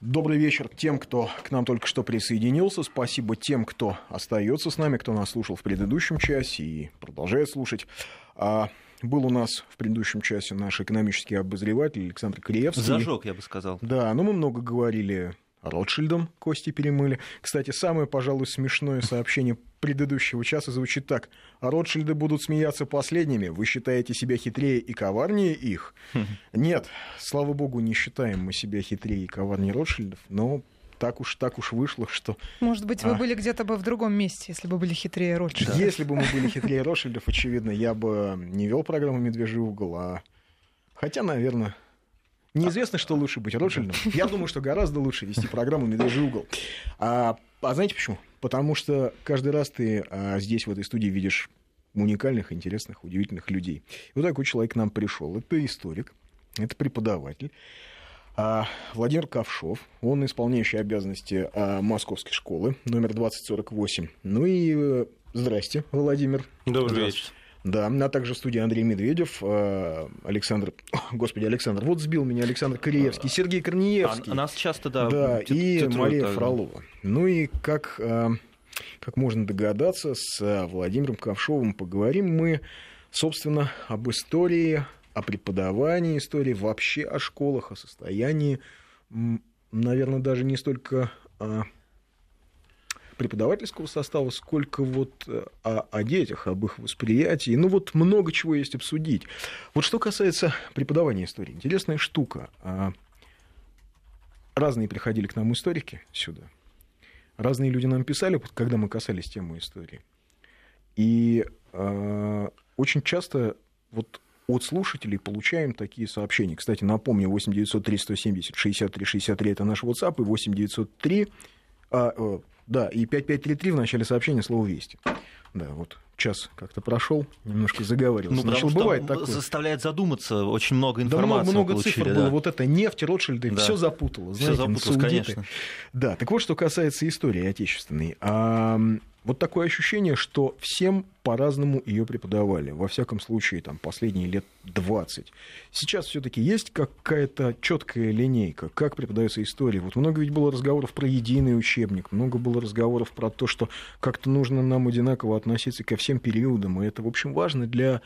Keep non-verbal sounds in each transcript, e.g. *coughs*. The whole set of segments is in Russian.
Добрый вечер тем, кто к нам только что присоединился. Спасибо тем, кто остается с нами, кто нас слушал в предыдущем часе и продолжает слушать. А, был у нас в предыдущем часе наш экономический обозреватель Александр Криевский. Зажег, я бы сказал. Да, но мы много говорили Ротшильдом кости перемыли. Кстати, самое, пожалуй, смешное сообщение предыдущего часа звучит так. Ротшильды будут смеяться последними. Вы считаете себя хитрее и коварнее их? Нет, слава богу, не считаем мы себя хитрее и коварнее Ротшильдов, но так уж, так уж вышло, что... Может быть, вы а... были где-то бы в другом месте, если бы были хитрее Ротшильдов. Если бы мы были хитрее Ротшильдов, очевидно, я бы не вел программу «Медвежий угол», а... Хотя, наверное, Неизвестно, что лучше быть Ротшильдом. Я думаю, что гораздо лучше вести программу «Медвежий угол». А, а знаете почему? Потому что каждый раз ты а, здесь, в этой студии, видишь уникальных, интересных, удивительных людей. И вот такой человек к нам пришел. Это историк, это преподаватель. А, Владимир Ковшов, он исполняющий обязанности а, Московской школы, номер 2048. Ну и э, здрасте, Владимир. Добрый вечер. Да, а также в студии Андрей Медведев, э, Александр, *coughs* господи, Александр, вот сбил меня Александр Кореевский, Сергей Корнеевский. А, нас часто, да. Да, и Мария так. Фролова. Ну и как, э, как можно догадаться, с Владимиром Ковшовым поговорим мы, собственно, об истории, о преподавании истории, вообще о школах, о состоянии, наверное, даже не столько преподавательского состава, сколько вот э, о, о детях, об их восприятии. Ну вот много чего есть обсудить. Вот что касается преподавания истории. Интересная штука. А, разные приходили к нам историки сюда. Разные люди нам писали, когда мы касались темы истории. И э, очень часто вот от слушателей получаем такие сообщения. Кстати, напомню, 8903 170 63 63 это наш WhatsApp, и 8903 а, э, да, и 5533 в начале сообщения слово «Вести». Да, вот час как-то прошел, немножко заговорился. Ну, Значит, бывает такое. заставляет задуматься, очень много информации. Да, много, много цифр да. было. Вот это нефть, Ротшильды, да. все запутало. Все запуталось, конечно. Да, так вот, что касается истории отечественной. Вот такое ощущение, что всем по-разному ее преподавали. Во всяком случае, там, последние лет 20. Сейчас все-таки есть какая-то четкая линейка, как преподается история. Вот много ведь было разговоров про единый учебник, много было разговоров про то, что как-то нужно нам одинаково относиться ко всем периодам. И это, в общем, важно для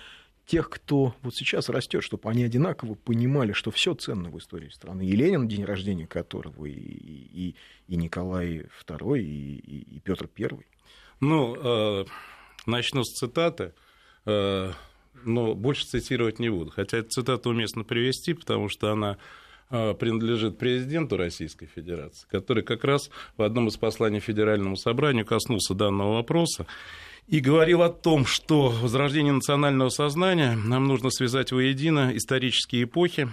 тех, кто вот сейчас растет, чтобы они одинаково понимали, что все ценно в истории страны. И Ленин, день рождения которого, и, и, и Николай II, и, и, и Петр I. Ну, э, начну с цитаты, э, но больше цитировать не буду. Хотя эту цитату уместно привести, потому что она э, принадлежит президенту Российской Федерации, который как раз в одном из посланий Федеральному собранию коснулся данного вопроса и говорил о том, что возрождение национального сознания нам нужно связать воедино исторические эпохи,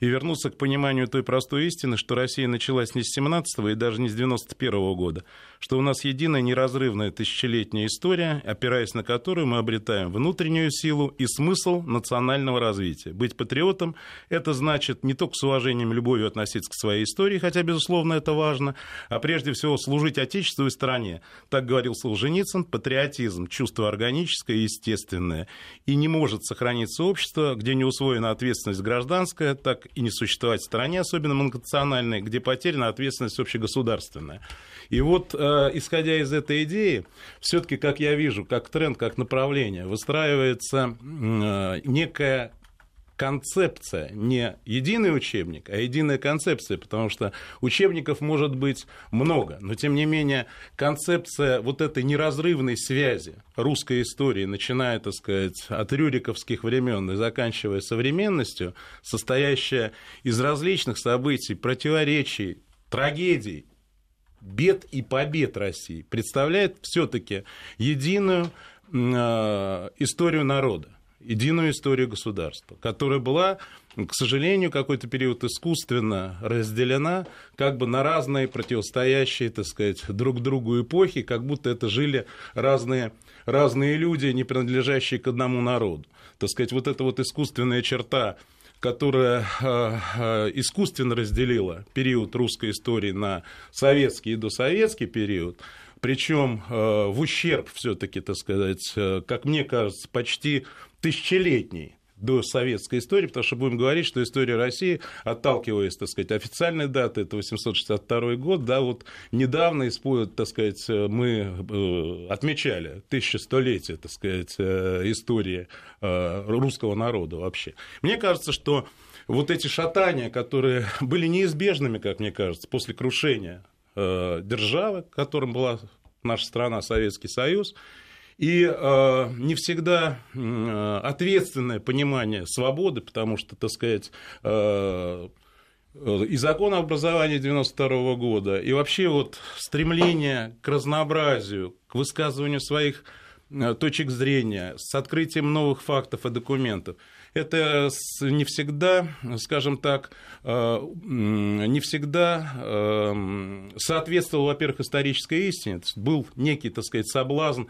и вернуться к пониманию той простой истины, что Россия началась не с 17 и даже не с 91 -го года, что у нас единая неразрывная тысячелетняя история, опираясь на которую мы обретаем внутреннюю силу и смысл национального развития. Быть патриотом – это значит не только с уважением и любовью относиться к своей истории, хотя, безусловно, это важно, а прежде всего служить Отечеству и стране. Так говорил Солженицын, патриотизм – чувство органическое и естественное. И не может сохраниться общество, где не усвоена ответственность гражданская, так и не существовать в стране, особенно многонациональной, где потеряна ответственность общегосударственная. И вот, э, исходя из этой идеи, все-таки, как я вижу, как тренд, как направление, выстраивается э, некая концепция, не единый учебник, а единая концепция, потому что учебников может быть много, но тем не менее концепция вот этой неразрывной связи русской истории, начиная, так сказать, от рюриковских времен и заканчивая современностью, состоящая из различных событий, противоречий, трагедий, бед и побед России, представляет все-таки единую э, историю народа единую историю государства, которая была, к сожалению, какой-то период искусственно разделена как бы на разные противостоящие, так сказать, друг другу эпохи, как будто это жили разные, разные люди, не принадлежащие к одному народу. Так сказать, вот эта вот искусственная черта которая э, э, искусственно разделила период русской истории на советский и досоветский период, причем э, в ущерб все-таки, так сказать, как мне кажется, почти тысячелетней до советской истории, потому что будем говорить, что история России, отталкиваясь, так сказать, официальной даты, это 862 год, да, вот недавно, так сказать, мы э, отмечали 1100-летие, так сказать, э, истории э, русского народа вообще. Мне кажется, что вот эти шатания, которые были неизбежными, как мне кажется, после крушения державы, которым была наша страна, Советский Союз, и э, не всегда э, ответственное понимание свободы, потому что, так сказать, э, и закон об образовании 92 года, и вообще вот стремление к разнообразию, к высказыванию своих э, точек зрения, с открытием новых фактов и документов. Это не всегда, скажем так, э, не всегда э, соответствовало, во-первых, исторической истине. Был некий, так сказать, соблазн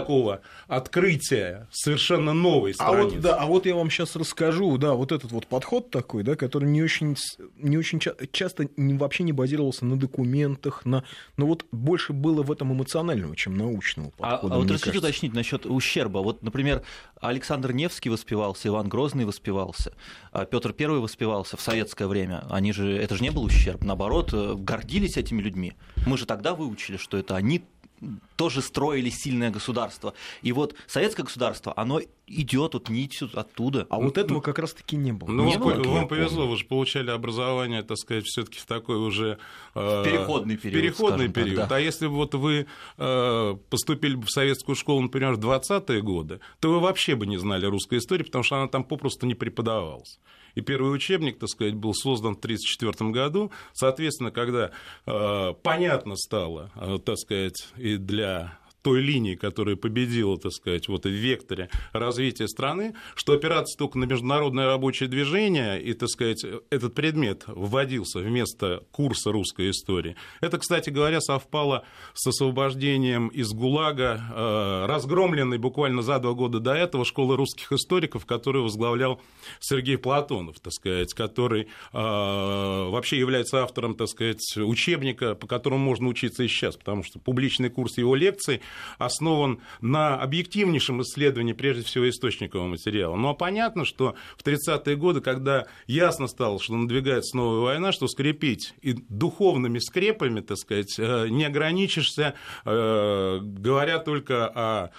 такого открытия совершенно новой страницы. А вот, да, а вот я вам сейчас расскажу, да, вот этот вот подход такой, да, который не очень, не очень ча- часто не, вообще не базировался на документах, на, но вот больше было в этом эмоционального, чем научного а, подхода. А, а вот разрешите уточнить насчет ущерба. Вот, например, Александр Невский воспевался, Иван Грозный воспевался, а Петр Первый воспевался в советское время. Они же, это же не был ущерб, наоборот, э, гордились этими людьми. Мы же тогда выучили, что это они тоже строили сильное государство. И вот советское государство, оно идет вот нитью оттуда. А вот этого как раз-таки не было. Ну, не вам, было, вам повезло, вы же получали образование, так сказать, все-таки в такой уже э, переходный период. Переходный период. Так, да. А если бы вот вы э, поступили в советскую школу, например, в 20-е годы, то вы вообще бы не знали русской истории, потому что она там попросту не преподавалась. И первый учебник, так сказать, был создан в 1934 году. Соответственно, когда э, понятно стало, э, так сказать, и для той линии, которая победила, так сказать, вот в векторе развития страны, что опираться только на международное рабочее движение и, так сказать, этот предмет вводился вместо курса русской истории. Это, кстати говоря, совпало с освобождением из ГУЛАГа, э, разгромленной буквально за два года до этого школы русских историков, которую возглавлял Сергей Платонов, так сказать, который э, вообще является автором, так сказать, учебника, по которому можно учиться и сейчас, потому что публичный курс его лекций основан на объективнейшем исследовании, прежде всего, источникового материала. Но понятно, что в 30-е годы, когда ясно стало, что надвигается новая война, что скрепить и духовными скрепами, так сказать, э, не ограничишься, э, говоря только о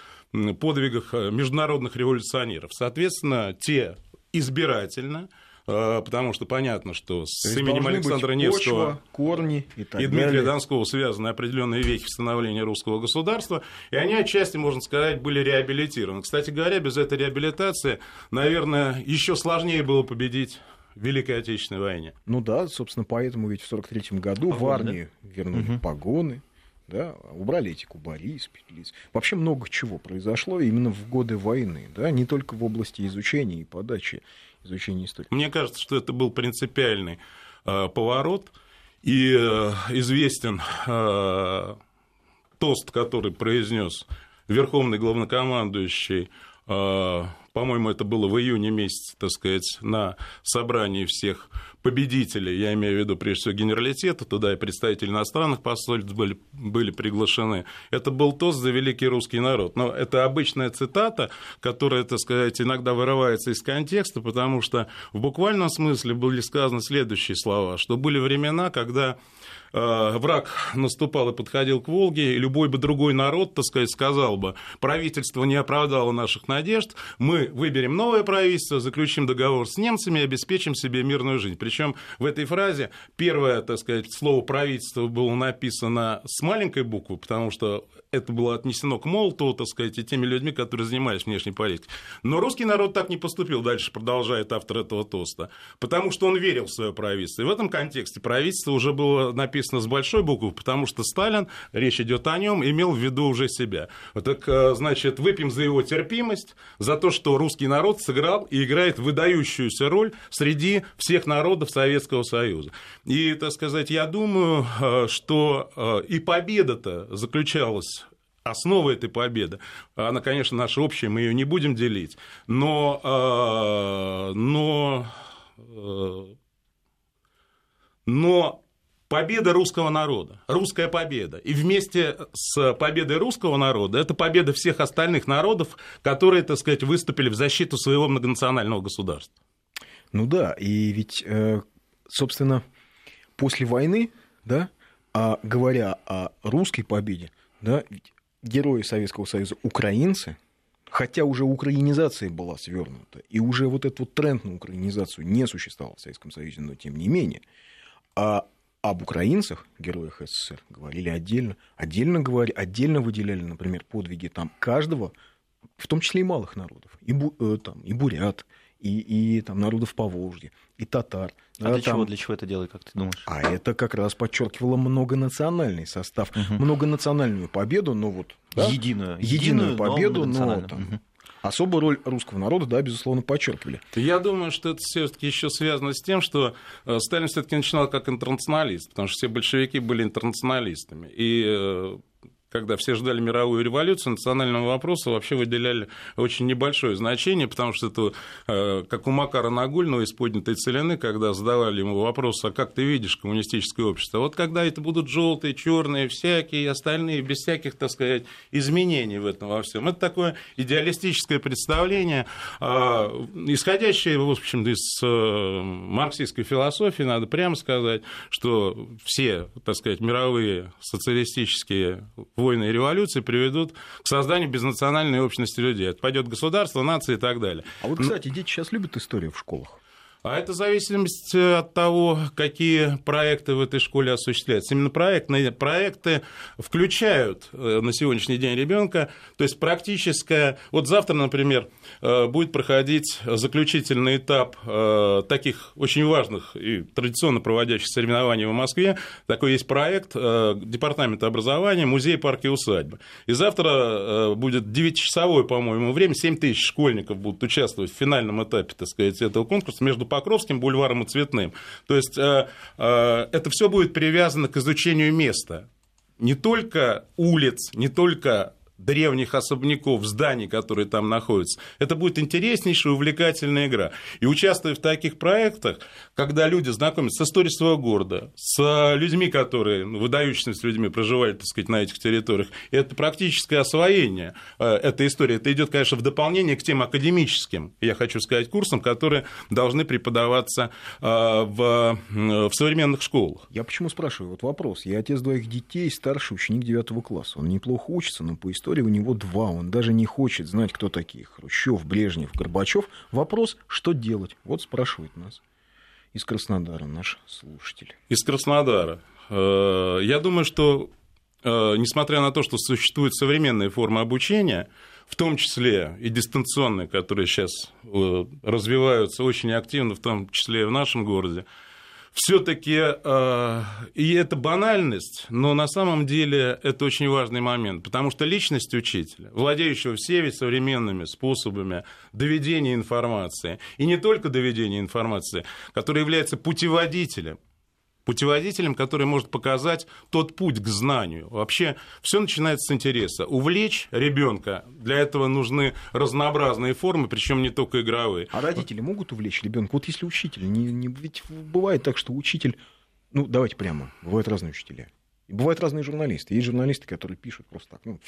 подвигах международных революционеров. Соответственно, те избирательно а, потому что понятно, что с именем Александра Невского почва, корни и, так и Дмитрия далее. Донского связаны определенные вехи становления русского государства, и они отчасти, можно сказать, были реабилитированы. Кстати говоря, без этой реабилитации, наверное, еще сложнее было победить в Великой Отечественной войне. Ну да, собственно, поэтому ведь в 1943 году погоны, в армию да? вернули угу. погоны, да, убрали эти кубари, спились. Вообще много чего произошло именно в годы войны, да, не только в области изучения и подачи изучения истории. Мне кажется, что это был принципиальный э, поворот, и э, известен э, тост, который произнес верховный главнокомандующий по-моему, это было в июне месяце, так сказать, на собрании всех победителей, я имею в виду прежде всего генералитета, туда и представители иностранных посольств были, были приглашены. Это был тост за великий русский народ. Но это обычная цитата, которая, так сказать, иногда вырывается из контекста, потому что в буквальном смысле были сказаны следующие слова, что были времена, когда враг наступал и подходил к Волге, и любой бы другой народ, так сказать, сказал бы, правительство не оправдало наших надежд, мы выберем новое правительство, заключим договор с немцами и обеспечим себе мирную жизнь. Причем в этой фразе первое, так сказать, слово правительство было написано с маленькой буквы, потому что это было отнесено к Молотову, так сказать, и теми людьми, которые занимались внешней политикой. Но русский народ так не поступил, дальше продолжает автор этого тоста, потому что он верил в свое правительство. И в этом контексте правительство уже было написано написано с большой буквы, потому что Сталин, речь идет о нем, имел в виду уже себя. Так, э, значит, выпьем за его терпимость, за то, что русский народ сыграл и играет выдающуюся роль среди всех народов Советского Союза. И, так сказать, я думаю, э, что э, и победа-то заключалась основа этой победы, она, конечно, наша общая, мы ее не будем делить, но, но, но победа русского народа, русская победа. И вместе с победой русского народа это победа всех остальных народов, которые, так сказать, выступили в защиту своего многонационального государства. Ну да, и ведь, э, собственно, после войны, да, а говоря о русской победе, да, герои Советского Союза украинцы, хотя уже украинизация была свернута, и уже вот этот вот тренд на украинизацию не существовал в Советском Союзе, но тем не менее, а об украинцах, героях СССР, говорили отдельно, отдельно говорили, отдельно выделяли, например, подвиги там каждого, в том числе и малых народов, и, бу, э, там, и бурят, и, и там, народов Поволжья, и татар. А да, для там... чего, для чего это делали, как ты думаешь? А это как раз подчеркивало многонациональный состав, угу. многонациональную победу, но вот... Да? Единую. Единую, единую победу, но, но там, угу особую роль русского народа, да, безусловно, подчеркивали. Я думаю, что это все-таки еще связано с тем, что э, Сталин все-таки начинал как интернационалист, потому что все большевики были интернационалистами. И э, когда все ждали мировую революцию, национальному вопросу вообще выделяли очень небольшое значение, потому что это э, как у Макара Нагульного из поднятой целины, когда задавали ему вопрос, а как ты видишь коммунистическое общество? Вот когда это будут желтые, черные, всякие остальные, без всяких, так сказать, изменений в этом во всем. Это такое идеалистическое представление, а, исходящее, в общем, из э, марксистской философии, надо прямо сказать, что все, так сказать, мировые социалистические войны и революции приведут к созданию безнациональной общности людей. Отпадет государство, нация и так далее. А вот, кстати, дети сейчас любят историю в школах. А это зависимость от того, какие проекты в этой школе осуществляются. Именно проектные проекты включают э, на сегодняшний день ребенка, то есть практическое. Вот завтра, например, э, будет проходить заключительный этап э, таких очень важных и традиционно проводящих соревнований в Москве. Такой есть проект Департамента образования «Музей, парки и усадьбы». И завтра будет 9-часовое, по-моему, время, 7 тысяч школьников будут участвовать в финальном этапе, так сказать, этого конкурса между Покровским бульваром и Цветным. То есть э, э, это все будет привязано к изучению места. Не только улиц, не только древних особняков, зданий, которые там находятся. Это будет интереснейшая, увлекательная игра. И участвуя в таких проектах, когда люди знакомятся с историей своего города, с людьми, которые, ну, выдающимися людьми проживали, так сказать, на этих территориях, это практическое освоение э, этой истории. Это идет, конечно, в дополнение к тем академическим, я хочу сказать, курсам, которые должны преподаваться э, в, в современных школах. Я почему спрашиваю? Вот вопрос. Я отец двоих детей, старший ученик девятого класса. Он неплохо учится, но по истории истории у него два. Он даже не хочет знать, кто такие Хрущев, Брежнев, Горбачев. Вопрос, что делать? Вот спрашивает нас из Краснодара наш слушатель. Из Краснодара. Э, я думаю, что э, несмотря на то, что существуют современные формы обучения, в том числе и дистанционные, которые сейчас э, развиваются очень активно, в том числе и в нашем городе, все-таки, э, и это банальность, но на самом деле это очень важный момент, потому что личность учителя, владеющего всеми современными способами доведения информации, и не только доведения информации, который является путеводителем, путеводителем, который может показать тот путь к знанию. Вообще все начинается с интереса. Увлечь ребенка, для этого нужны разнообразные формы, причем не только игровые. А родители могут увлечь ребенка? Вот если учитель, не, не, ведь бывает так, что учитель, ну давайте прямо, бывают разные учителя. И бывают разные журналисты. Есть журналисты, которые пишут просто так, ну,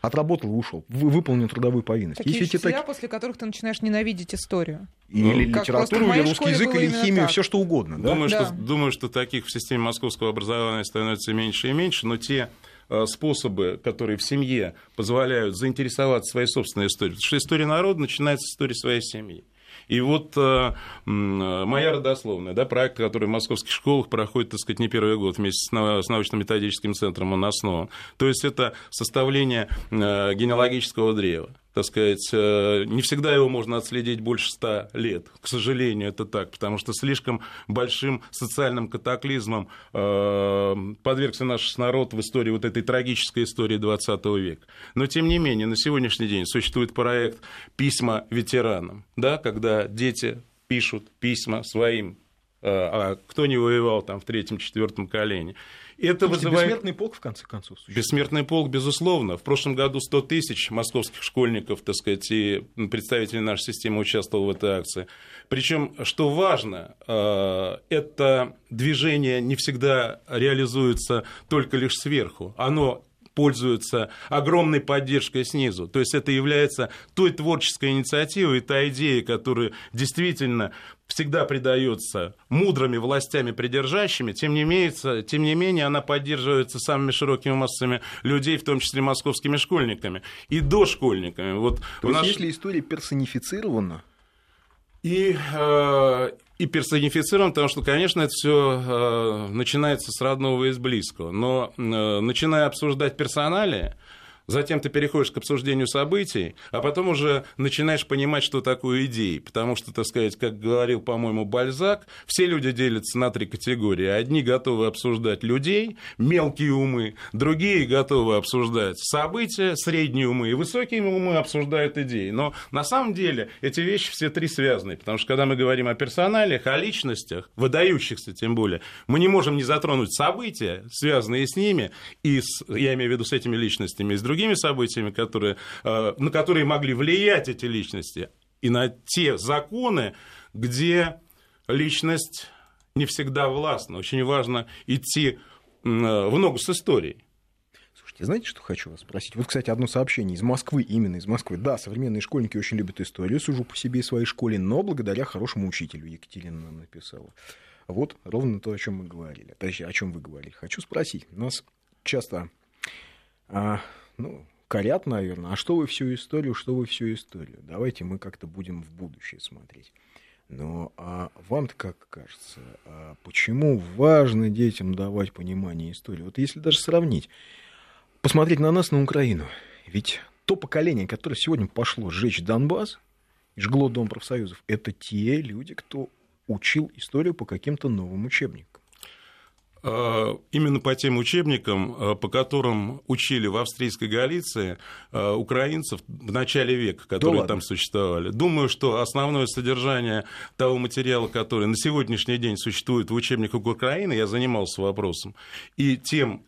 отработал и ушел, выполнил трудовую повинность. Такие Если учителя, так... после которых ты начинаешь ненавидеть историю. Или ну, литературу, или русский язык, или химию, все что угодно. Да? Думаю, да. Что, думаю, что таких в системе московского образования становится меньше и меньше, но те э, способы, которые в семье позволяют заинтересоваться своей собственной историей. Потому что история народа начинается с истории своей семьи. И вот э, моя родословная, да, проект, который в московских школах проходит, так сказать, не первый год вместе с научно-методическим центром он основан. То есть это составление э, генеалогического древа так сказать, э, не всегда его можно отследить больше ста лет. К сожалению, это так, потому что слишком большим социальным катаклизмом э, подвергся наш народ в истории, вот этой трагической истории 20 века. Но, тем не менее, на сегодняшний день существует проект «Письма ветеранам», да, когда дети пишут письма своим а кто не воевал там в третьем-четвертом колене. Это Слушайте, вызывает... Бессмертный полк, в конце концов, существует. Бессмертный полк, безусловно. В прошлом году 100 тысяч московских школьников, так сказать, и представителей нашей системы участвовал в этой акции. Причем, что важно, э, это движение не всегда реализуется только лишь сверху. Оно пользуется огромной поддержкой снизу. То есть это является той творческой инициативой, та идея, которая действительно всегда придается мудрыми властями придержащими, тем не, менее, тем не менее она поддерживается самыми широкими массами людей, в том числе московскими школьниками и дошкольниками. Вот То есть, наш... если история персонифицирована, и, э, и персонифицирован, потому что, конечно, это все э, начинается с родного и с близкого. Но э, начиная обсуждать персонали, Затем ты переходишь к обсуждению событий, а потом уже начинаешь понимать, что такое идеи. Потому что, так сказать, как говорил, по-моему, Бальзак, все люди делятся на три категории. Одни готовы обсуждать людей, мелкие умы, другие готовы обсуждать события, средние умы, и высокие умы обсуждают идеи. Но на самом деле эти вещи все три связаны. Потому что когда мы говорим о персоналиях, о личностях, выдающихся тем более, мы не можем не затронуть события, связанные с ними, и с, я имею в виду с этими личностями, и с другими другими событиями, которые, э, на которые могли влиять эти личности, и на те законы, где личность не всегда властна. Очень важно идти в ногу с историей. Слушайте, знаете, что хочу вас спросить? Вот, кстати, одно сообщение из Москвы, именно из Москвы. Да, современные школьники очень любят историю, сужу по себе и своей школе, но благодаря хорошему учителю, Екатерина нам написала. Вот ровно то, о чем мы говорили, точнее, о чем вы говорили. Хочу спросить. Нас часто а, ну, корят, наверное, а что вы всю историю, что вы всю историю? Давайте мы как-то будем в будущее смотреть. Но а вам-то как кажется, а почему важно детям давать понимание истории? Вот если даже сравнить, посмотреть на нас, на Украину, ведь то поколение, которое сегодня пошло сжечь Донбасс жгло Дом профсоюзов, это те люди, кто учил историю по каким-то новым учебникам. Э, именно по тем учебникам, э, по которым учили в австрийской Галиции э, украинцев в начале века, которые да там существовали. Думаю, что основное содержание того материала, который на сегодняшний день существует в учебниках Украины, я занимался вопросом, и тем,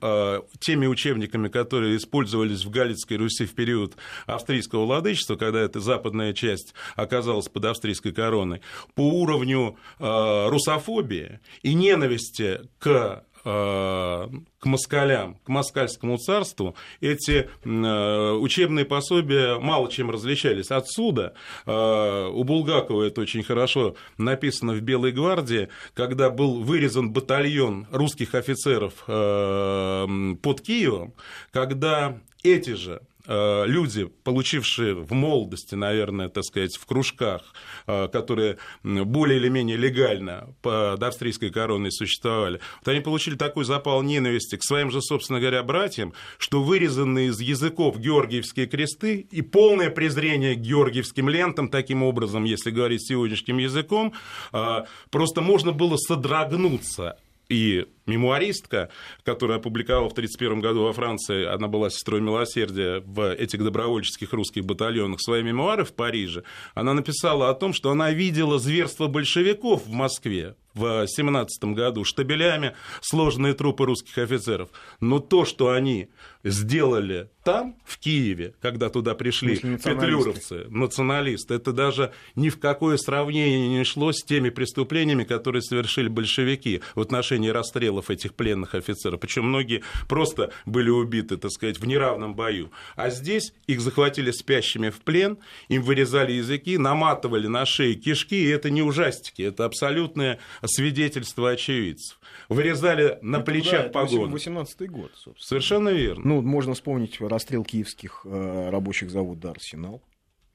теми учебниками, которые использовались в Галицкой Руси в период австрийского владычества, когда эта западная часть оказалась под австрийской короной, по уровню русофобии и ненависти к к москалям, к москальскому царству, эти э, учебные пособия мало чем различались. Отсюда э, у Булгакова это очень хорошо написано в «Белой гвардии», когда был вырезан батальон русских офицеров под Киевом, когда эти же Э, люди, получившие в молодости, наверное, так сказать, в кружках, э, которые более или менее легально под австрийской короной существовали, вот они получили такой запал ненависти к своим же, собственно говоря, братьям, что вырезанные из языков георгиевские кресты и полное презрение к георгиевским лентам, таким образом, если говорить сегодняшним языком, э, просто можно было содрогнуться и мемуаристка, которая опубликовала в 1931 году во Франции, она была сестрой милосердия в этих добровольческих русских батальонах, свои мемуары в Париже, она написала о том, что она видела зверство большевиков в Москве в 17 году, штабелями сложные трупы русских офицеров. Но то, что они сделали там, в Киеве, когда туда пришли петлюровцы, националисты, это даже ни в какое сравнение не шло с теми преступлениями, которые совершили большевики в отношении расстрела расстрелов этих пленных офицеров. Причем многие просто были убиты, так сказать, в неравном бою. А здесь их захватили спящими в плен, им вырезали языки, наматывали на шеи кишки, и это не ужастики, это абсолютное свидетельство очевидцев. Вырезали на это, плечах да, погоны. 18 год, собственно. Совершенно верно. Ну, можно вспомнить расстрел киевских э, рабочих завода «Арсенал».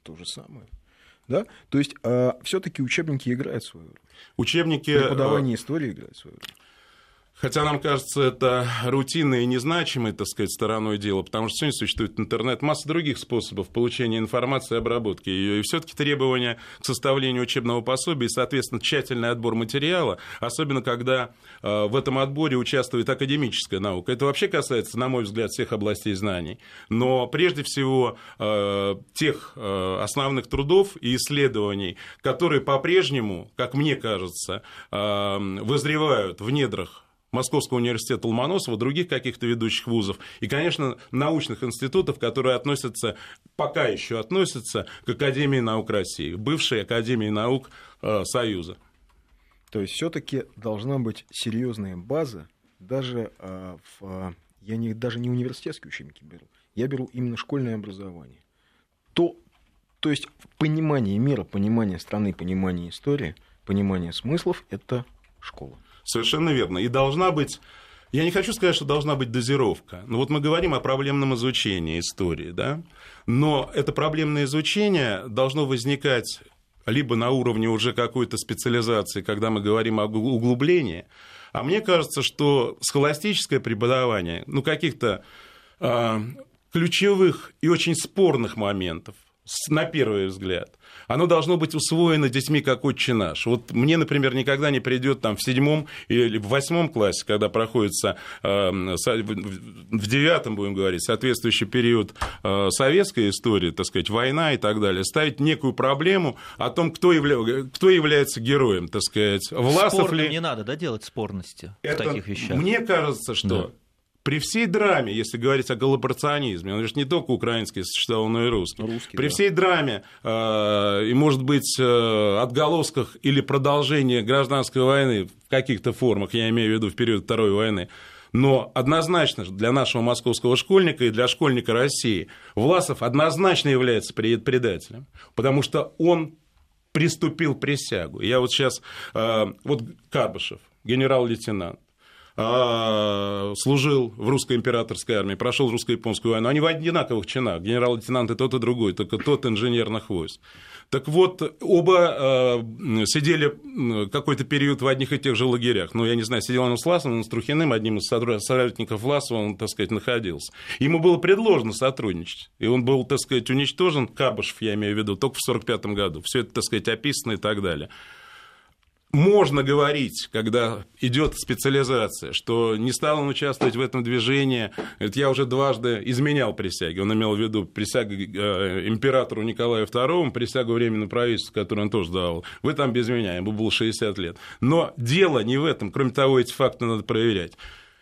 То же самое. Да? То есть э, все-таки учебники играют свою роль. Учебники... Преподавание э, истории играет свою роль. Хотя нам кажется это рутинной и незначимой, так сказать, стороной дела, потому что сегодня существует интернет, масса других способов получения информации и обработки ее. И все-таки требования к составлению учебного пособия и, соответственно, тщательный отбор материала, особенно когда э, в этом отборе участвует академическая наука. Это вообще касается, на мой взгляд, всех областей знаний. Но прежде всего э, тех э, основных трудов и исследований, которые по-прежнему, как мне кажется, вызревают в недрах Московского университета Ломоносова, других каких-то ведущих вузов, и, конечно, научных институтов, которые относятся, пока еще относятся к Академии наук России, бывшей Академии наук э, Союза. То есть все-таки должна быть серьезная база, даже э, в, я не, даже не университетские учебники беру, я беру именно школьное образование. То, то есть понимание мира, понимание страны, понимание истории, понимание смыслов – это школа. Совершенно верно. И должна быть я не хочу сказать, что должна быть дозировка. Но вот мы говорим о проблемном изучении истории, да? Но это проблемное изучение должно возникать либо на уровне уже какой-то специализации, когда мы говорим об углублении, а мне кажется, что схоластическое преподавание, ну, каких-то э, ключевых и очень спорных моментов, на первый взгляд, оно должно быть усвоено детьми как отче наш. Вот мне, например, никогда не придет там в седьмом или в восьмом классе, когда проходится э, в девятом, будем говорить, соответствующий период э, советской истории, так сказать, война и так далее, ставить некую проблему о том, кто, явля... кто является героем, так сказать, Власов ли... не надо, да, делать спорности Это, в таких вещах? Мне кажется, что да при всей драме, если говорить о коллаборационизме, он же не только украинский существовал, но и русский. русский при да. всей драме э, и, может быть, э, отголосках или продолжении гражданской войны в каких-то формах, я имею в виду в период Второй войны, но однозначно для нашего московского школьника и для школьника России Власов однозначно является предателем, потому что он приступил присягу. Я вот сейчас, э, вот Карбышев, генерал-лейтенант, служил в русской императорской армии, прошел русско-японскую войну. Они в одинаковых чинах, генерал-лейтенант и тот, и другой, только тот инженерных войск. Так вот, оба э, сидели какой-то период в одних и тех же лагерях. Ну, я не знаю, сидел он с Власовым, он с Трухиным, одним из соратников Власова он, так сказать, находился. Ему было предложено сотрудничать. И он был, так сказать, уничтожен, Кабышев, я имею в виду, только в 1945 году. Все это, так сказать, описано и так далее можно говорить, когда идет специализация, что не стал он участвовать в этом движении. Говорит, я уже дважды изменял присяги. Он имел в виду присягу э, императору Николаю II, присягу временному правительству, которую он тоже давал. Вы там без меня, ему было 60 лет. Но дело не в этом. Кроме того, эти факты надо проверять.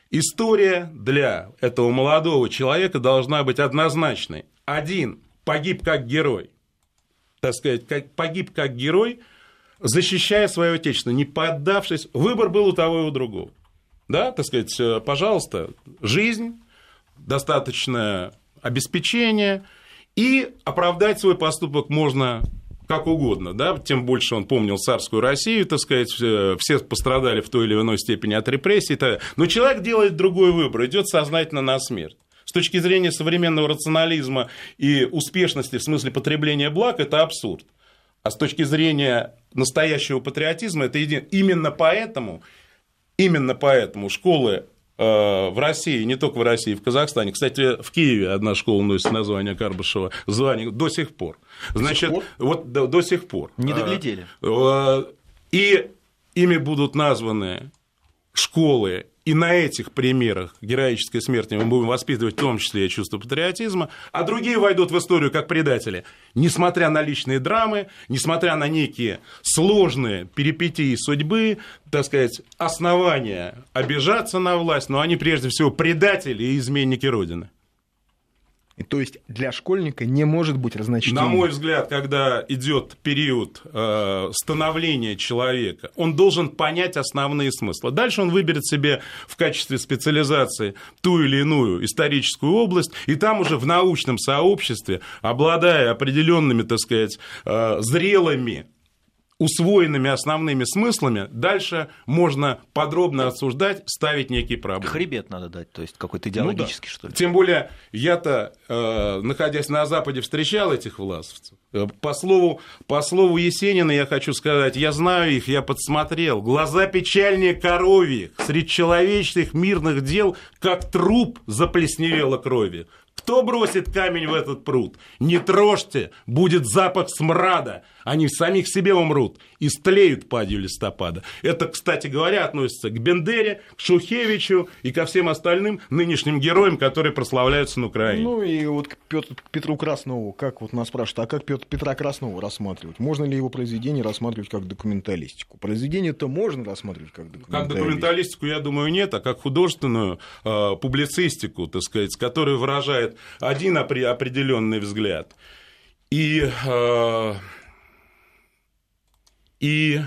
История для этого молодого человека должна быть однозначной. Один погиб как герой. Так сказать, как, погиб как герой – защищая свое отечество, не поддавшись. Выбор был у того и у другого. Да, так сказать, э, пожалуйста, жизнь, достаточное обеспечение, и оправдать свой поступок можно как угодно, да, тем больше он помнил царскую Россию, так сказать, все пострадали в той или иной степени от репрессий. Но человек делает другой выбор, идет сознательно на смерть. С точки зрения современного рационализма и успешности в смысле потребления благ, это абсурд. А с точки зрения настоящего патриотизма, это един... именно поэтому, именно поэтому школы э, в России, не только в России, в Казахстане. Кстати, в Киеве одна школа носит название Карбышева, звание до сих пор. Значит, до сих пор? вот до, до сих пор. Не доглядели. Э, и ими будут названы школы и на этих примерах героической смерти мы будем воспитывать в том числе и чувство патриотизма, а другие войдут в историю как предатели. Несмотря на личные драмы, несмотря на некие сложные перипетии судьбы, так сказать, основания обижаться на власть, но они прежде всего предатели и изменники Родины. И то есть для школьника не может быть разночтения. На мой взгляд, когда идет период э, становления человека, он должен понять основные смыслы. Дальше он выберет себе в качестве специализации ту или иную историческую область, и там уже в научном сообществе, обладая определенными, так сказать, э, зрелыми усвоенными основными смыслами, дальше можно подробно обсуждать, ставить некие проблемы. Хребет надо дать, то есть какой-то идеологический, ну, да. что ли. Тем более, я-то, э, находясь на Западе, встречал этих власовцев. Э, по слову, по слову Есенина я хочу сказать, я знаю их, я подсмотрел. Глаза печальнее коровьих, среди человеческих мирных дел, как труп заплесневело крови. Кто бросит камень в этот пруд? Не трожьте, будет запах смрада. Они самих себе умрут и стлеют падью листопада. Это, кстати говоря, относится к Бендере, к Шухевичу и ко всем остальным нынешним героям, которые прославляются на Украине. Ну и вот к, Петру, к Петру Краснову, как вот нас спрашивают, а как Петр, Петра Краснова рассматривать? Можно ли его произведение рассматривать как документалистику? Произведение-то можно рассматривать как документалистику? Как документалистику, я думаю, нет, а как художественную э, публицистику, так сказать, которая выражает один определенный взгляд. И э, и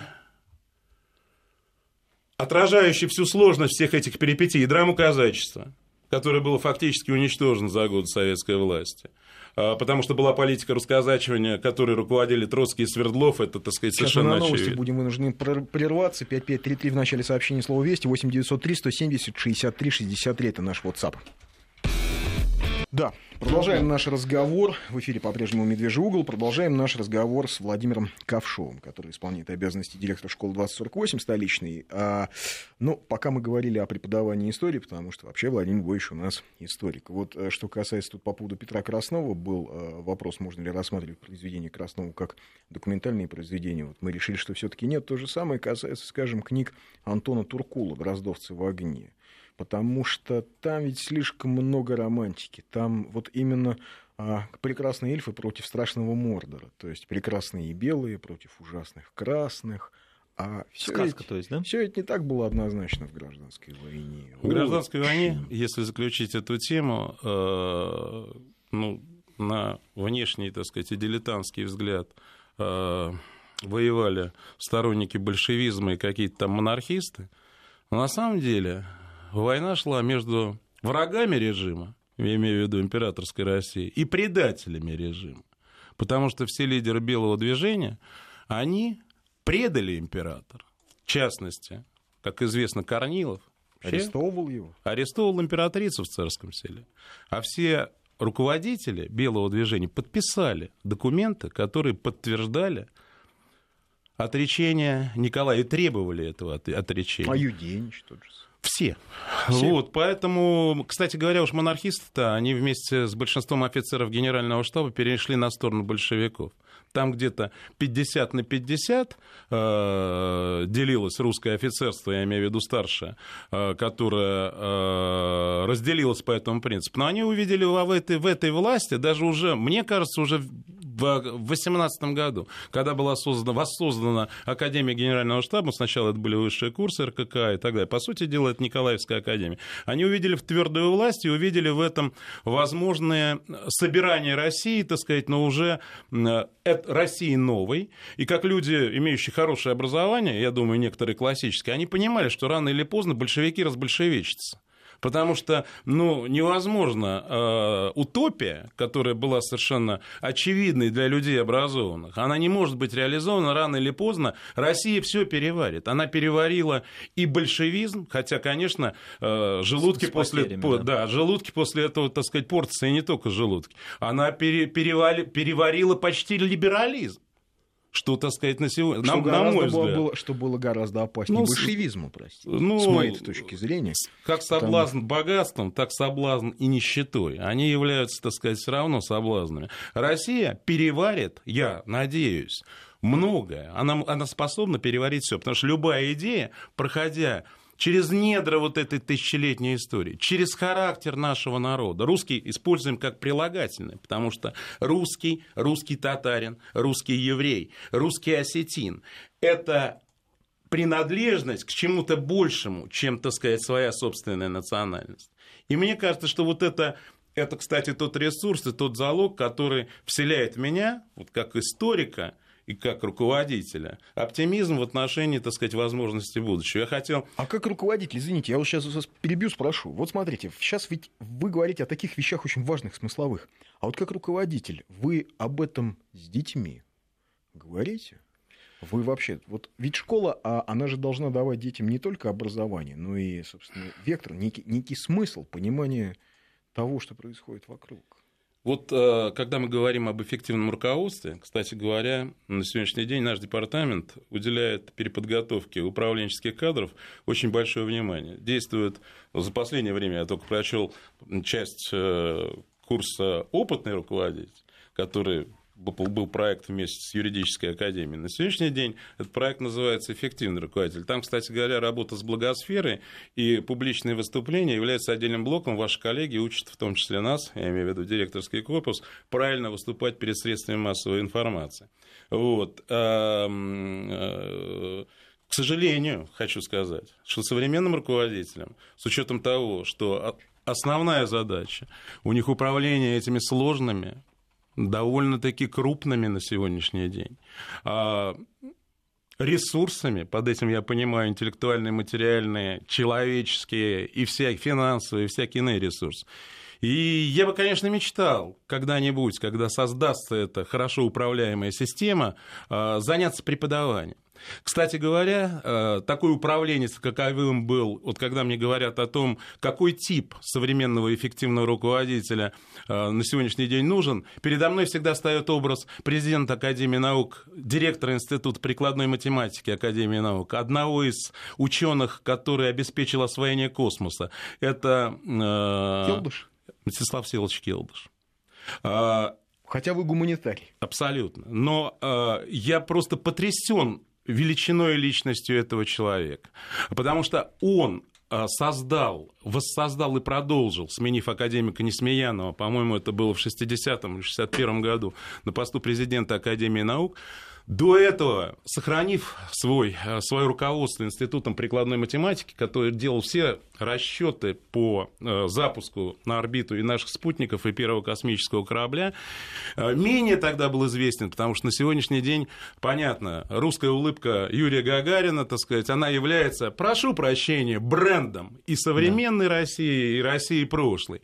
отражающий всю сложность всех этих перипетий и драму казачества, которое было фактически уничтожено за год советской власти. А, потому что была политика русскоязычивания, которой руководили Троцкий и Свердлов, это, так сказать, Сейчас совершенно мы на новости очевидно. будем вынуждены прерваться. 5533 в начале сообщения слова «Вести», 8903 170 63 63 это наш WhatsApp. Да, продолжаем наш разговор. В эфире по-прежнему «Медвежий угол». Продолжаем наш разговор с Владимиром Ковшовым, который исполняет обязанности директора школы 2048 столичной. А, ну, пока мы говорили о преподавании истории, потому что вообще Владимир Львович у нас историк. Вот э, что касается тут по поводу Петра Краснова, был э, вопрос, можно ли рассматривать произведение Краснова как документальные произведения. Вот мы решили, что все таки нет. То же самое касается, скажем, книг Антона Туркула «Дроздовцы в огне» потому что там ведь слишком много романтики. Там вот именно а, прекрасные эльфы против страшного Мордора. То есть прекрасные белые против ужасных красных. А все Сказка, ведь, то есть, да? Все ведь не так было однозначно в гражданской войне. В гражданской войне, если заключить эту тему, э, ну, на внешний, так сказать, и дилетантский взгляд, э, воевали сторонники большевизма и какие-то там монархисты, но на самом деле война шла между врагами режима, я имею в виду императорской России, и предателями режима. Потому что все лидеры белого движения, они предали императора. В частности, как известно, Корнилов. Арестовывал его? Арестовывал императрицу в царском селе. А все руководители белого движения подписали документы, которые подтверждали отречение Николая и требовали этого отречения. А Юденич тот же все. Все. Вот, поэтому, кстати говоря, уж монархисты-то, они вместе с большинством офицеров генерального штаба перешли на сторону большевиков. Там где-то 50 на 50 э, делилось русское офицерство, я имею в виду старшее, э, которое э, разделилось по этому принципу. Но они увидели в этой, в этой власти, даже уже, мне кажется, уже в 2018 году, когда была создана, воссоздана Академия Генерального штаба, сначала это были высшие курсы РКК и так далее, по сути дела, это Николаевская академия, они увидели в твердую власть и увидели в этом возможное собирание России, так сказать, но уже России новой, и как люди, имеющие хорошее образование, я думаю, некоторые классические, они понимали, что рано или поздно большевики разбольшевичатся. Потому что ну, невозможно э, утопия, которая была совершенно очевидной для людей образованных, она не может быть реализована рано или поздно. Россия все переварит. Она переварила и большевизм, хотя, конечно, э, желудки С после, потерями, да. Да, желудки после этого, так сказать, портятся, и не только желудки. Она пере, перевали, переварила почти либерализм что, так сказать, на сегодня, что на, на мой взгляд. Было, что было гораздо опаснее ну, большевизму, простите, ну, с моей точки зрения. Как соблазн потому... богатством, так соблазн и нищетой. Они являются, так сказать, все равно соблазнами. Россия переварит, я надеюсь, многое. Она, она способна переварить все, потому что любая идея, проходя через недра вот этой тысячелетней истории, через характер нашего народа. Русский используем как прилагательное, потому что русский, русский татарин, русский еврей, русский осетин – это принадлежность к чему-то большему, чем, так сказать, своя собственная национальность. И мне кажется, что вот это это, кстати, тот ресурс и тот залог, который вселяет меня, вот как историка, и как руководителя, оптимизм в отношении, так сказать, возможности будущего. Я хотел... А как руководитель, извините, я вот сейчас вас перебью, спрошу. Вот смотрите, сейчас ведь вы говорите о таких вещах очень важных, смысловых. А вот как руководитель, вы об этом с детьми говорите? Вы вообще, вот ведь школа, а она же должна давать детям не только образование, но и, собственно, вектор, некий, некий смысл, понимание того, что происходит вокруг. Вот э, когда мы говорим об эффективном руководстве, кстати говоря, на сегодняшний день наш департамент уделяет переподготовке управленческих кадров очень большое внимание. Действует за последнее время, я только прочел часть э, курса «Опытный руководитель», который был проект вместе с юридической академией. На сегодняшний день этот проект называется «Эффективный руководитель». Там, кстати говоря, работа с благосферой и публичные выступления являются отдельным блоком. Ваши коллеги учат, в том числе нас, я имею в виду директорский корпус, правильно выступать перед средствами массовой информации. Вот. Э, к сожалению, хочу сказать, что современным руководителям, с учетом того, что основная задача у них управление этими сложными довольно-таки крупными на сегодняшний день. А, ресурсами, под этим я понимаю интеллектуальные, материальные, человеческие и всякие финансовые, и всякие иные ресурсы. И я бы, конечно, мечтал когда-нибудь, когда создастся эта хорошо управляемая система, а, заняться преподаванием. Кстати говоря, э, такой управленец, каковым был, вот когда мне говорят о том, какой тип современного эффективного руководителя э, на сегодняшний день нужен, передо мной всегда встает образ президента Академии наук, директора Института прикладной математики Академии наук, одного из ученых, который обеспечил освоение космоса. Это... Э, Келдыш? Мстислав Всеволодович Келдыш. Хотя вы гуманитарий. Абсолютно. Но э, я просто потрясен величиной личностью этого человека. Потому что он а, создал, воссоздал и продолжил, сменив академика Несмеянова, по-моему, это было в 60-м или 61-м году, на посту президента Академии наук, до этого, сохранив свой, э, свое руководство Институтом прикладной математики, который делал все расчеты по э, запуску на орбиту и наших спутников, и первого космического корабля, э, менее тогда был известен, потому что на сегодняшний день, понятно, русская улыбка Юрия Гагарина, так сказать, она является, прошу прощения, брендом и современной да. России, и России прошлой.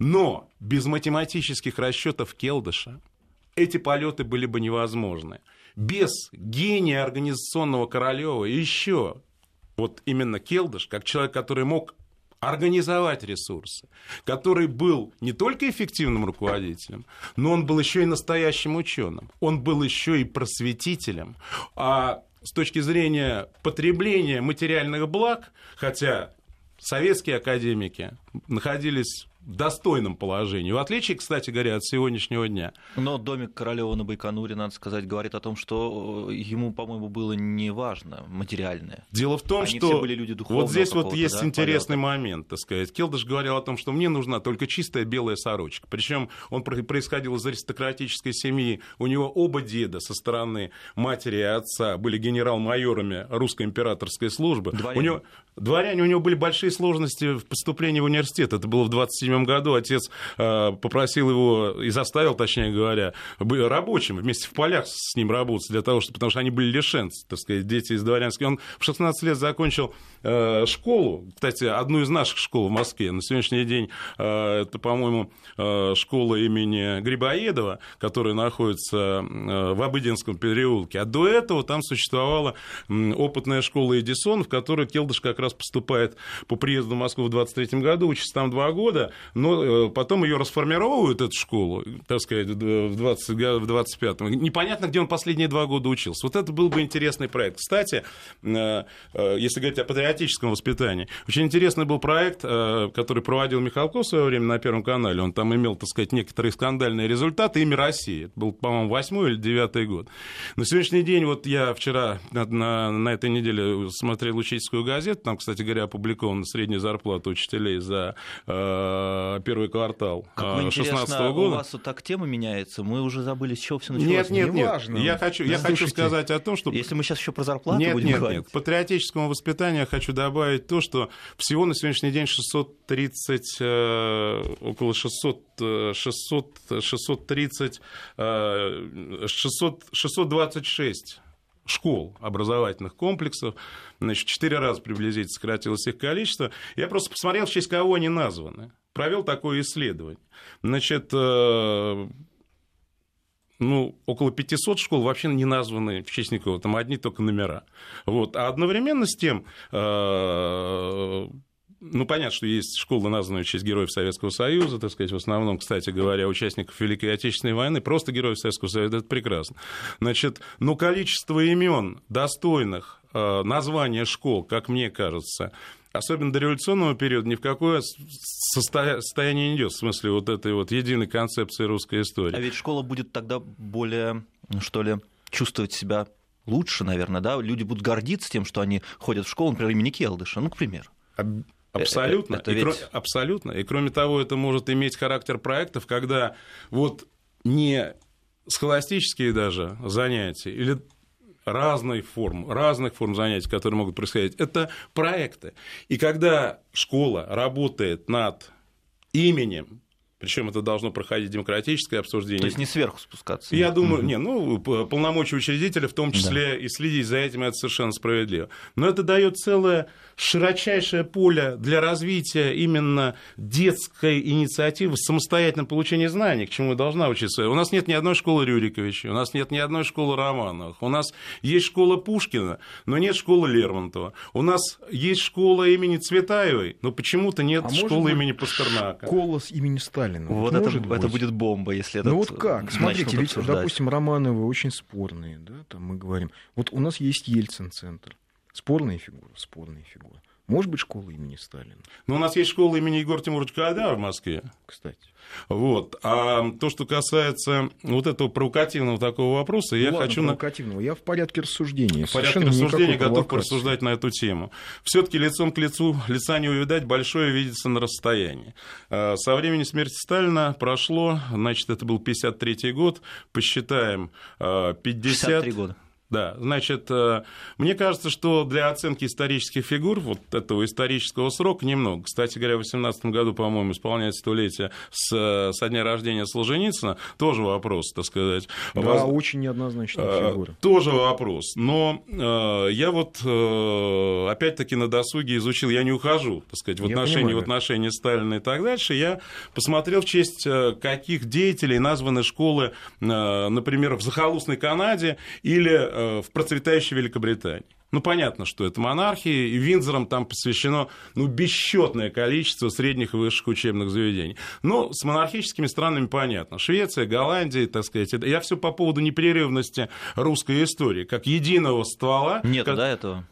Но без математических расчетов Келдыша эти полеты были бы невозможны без гения организационного Королева еще вот именно Келдыш, как человек, который мог организовать ресурсы, который был не только эффективным руководителем, но он был еще и настоящим ученым, он был еще и просветителем. А с точки зрения потребления материальных благ, хотя советские академики находились достойном положении. В отличие, кстати говоря, от сегодняшнего дня. Но домик Королева на Байконуре, надо сказать, говорит о том, что э, ему, по-моему, было не важно материальное. Дело в том, Они что были люди вот здесь вот есть да, интересный полета. момент, так сказать. Келдыш говорил о том, что мне нужна только чистая белая сорочка. Причем он происходил из аристократической семьи. У него оба деда со стороны матери и отца были генерал-майорами русской императорской службы. Дворяне. У него, дворяне, у него были большие сложности в поступлении в университет. Это было в 27 1977 году отец э, попросил его и заставил, точнее говоря, рабочим вместе в полях с ним работать, для того, чтобы, потому что они были лишенцы, так сказать, дети из дворянских. Он в 16 лет закончил э, школу, кстати, одну из наших школ в Москве. На сегодняшний день э, это, по-моему, школа имени Грибоедова, которая находится в Обыденском переулке. А до этого там существовала опытная школа Эдисон, в которую Келдыш как раз поступает по приезду в Москву в 23 году, учится там два года, но э, потом ее расформировывают, эту школу, так сказать, в, 20, в 25-м. Непонятно, где он последние два года учился. Вот это был бы интересный проект. Кстати, э, э, если говорить о патриотическом воспитании, очень интересный был проект, который проводил Михалков в свое время на Первом канале. Он там имел, так сказать, некоторые скандальные результаты. Имя России. Это был, по-моему, восьмой или девятый год. На сегодняшний день, вот я вчера на, на, на этой неделе смотрел учительскую газету, там, кстати говоря, опубликована средняя зарплата учителей за Э, первый квартал 2016 э, года. У вас вот так тема меняется, мы уже забыли, с чего все началось. Нет, нет, нет. Важно. Я хочу, я хочу сказать о том, что... Если мы сейчас еще про зарплату нет, будем нет, говорить. Нет, к патриотическому воспитанию я хочу добавить то, что всего на сегодняшний день 630, э, около 600, 600, 630, 600, 626 школ, образовательных комплексов. Значит, четыре раза приблизительно сократилось их количество. Я просто посмотрел, в честь кого они названы. Провел такое исследование. Значит, э, ну, около 500 школ вообще не названы в честь никого, там одни только номера. Вот. А одновременно с тем, э, ну, понятно, что есть школы, названные в честь героев Советского Союза, так сказать, в основном, кстати говоря, участников Великой Отечественной войны, просто героев Советского Союза, это прекрасно. Значит, но количество имен достойных э, названия школ, как мне кажется, особенно до революционного периода, ни в какое состояние не идет, в смысле вот этой вот единой концепции русской истории. А ведь школа будет тогда более, что ли, чувствовать себя лучше, наверное, да? Люди будут гордиться тем, что они ходят в школу, например, имени Келдыша, ну, к примеру. Абсолютно. Это ведь... и, кро... Абсолютно. И кроме того, это может иметь характер проектов, когда вот не схоластические даже занятия или разных форм, разных форм занятий, которые могут происходить, это проекты. И когда школа работает над именем причем это должно проходить демократическое обсуждение. То есть не сверху спускаться. Я думаю, не, ну, полномочия учредителя в том числе да. и следить за этим, это совершенно справедливо. Но это дает целое широчайшее поле для развития именно детской инициативы, самостоятельного получения знаний, к чему должна учиться. У нас нет ни одной школы Рюриковича, у нас нет ни одной школы Романовых, у нас есть школа Пушкина, но нет школы Лермонтова. У нас есть школа имени Цветаевой, но почему-то нет а школы имени Пастернака. Школа с имени Сталина. Вот это, это будет бомба, если это. Ну вот как? Смотрите, ведь, обсуждать. допустим, Романовы очень спорные, да, там мы говорим. Вот у нас есть Ельцин-центр. Спорные фигуры, спорные фигуры. Может быть, школа имени Сталина. Но у нас есть школа имени Егора Тимуровича Кайдара в Москве. Кстати. Вот. А то, что касается вот этого провокативного такого вопроса, ну, я ладно, хочу... провокативного. Я в порядке рассуждения. В порядке рассуждения готов порассуждать на эту тему. все таки лицом к лицу лица не увидать, большое видится на расстоянии. А, со времени смерти Сталина прошло, значит, это был 53 год, посчитаем 50... 63 года. Да, значит, э, мне кажется, что для оценки исторических фигур, вот этого исторического срока, немного. Кстати говоря, в 2018 году, по-моему, исполняется столетие с, со дня рождения Солженицына. Тоже вопрос, так сказать. Да, Воз... очень неоднозначная э, фигура. Тоже вопрос. Но э, я вот, э, опять-таки, на досуге изучил, я не ухожу, так сказать, в отношении, в отношении Сталина и так дальше. Я посмотрел, в честь э, каких деятелей названы школы, э, например, в захолустной Канаде или Э, в процветающей Великобритании. Ну, понятно, что это монархия, и Винзором там посвящено ну, бесчетное количество средних и высших учебных заведений. Но с монархическими странами понятно. Швеция, Голландия, так сказать. Я все по поводу непрерывности русской истории, как единого ствола. Нет, как... да, этого?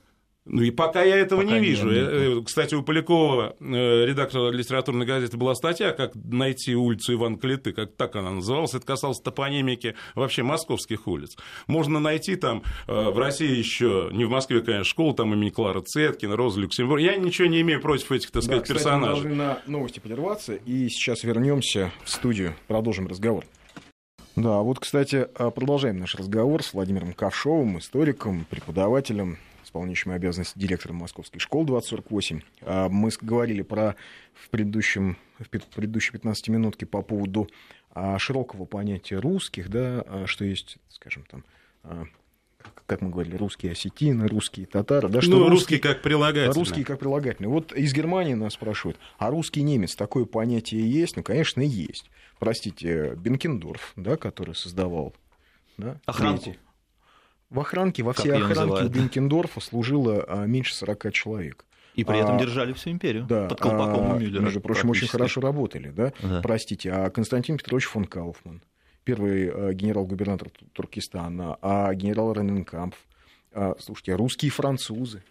Ну и пока я этого пока не вижу. Нет. Э, кстати, у Полякова, э, редактора литературной газеты, была статья, как найти улицу Иван Клиты, как так она называлась. Это касалось топонимики вообще московских улиц. Можно найти там э, в России еще, не в Москве, конечно, школу там имени Клара Цеткина, Роза Люксембург. Я ничего не имею против этих, так сказать, да, кстати, персонажей. Мы должны на новости прерваться, и сейчас вернемся в студию, продолжим разговор. Да, вот, кстати, продолжаем наш разговор с Владимиром Ковшовым, историком, преподавателем исполняющим обязанности директора Московской школы 2048. А, мы говорили про в, предыдущем, в предыдущей 15 минутке по поводу а, широкого понятия русских, да, а, что есть, скажем, там как мы говорили, русские осетины, русские татары. Да, что ну, русские как прилагательные. Русские как прилагательные. Вот из Германии нас спрашивают, а русский немец, такое понятие есть? Ну, конечно, есть. Простите, Бенкендорф, да, который создавал да, Охранку. Третий. В охранке, во всей охранке у Бенкендорфа служило а, меньше 40 человек. И при этом а, держали всю империю да, под колпаком а, Мюллера. Между прочим, очень хорошо работали, да? да? Простите, а Константин Петрович фон Кауфман, первый а, генерал-губернатор Туркестана, а генерал Рененкампф, а, слушайте, русские французы,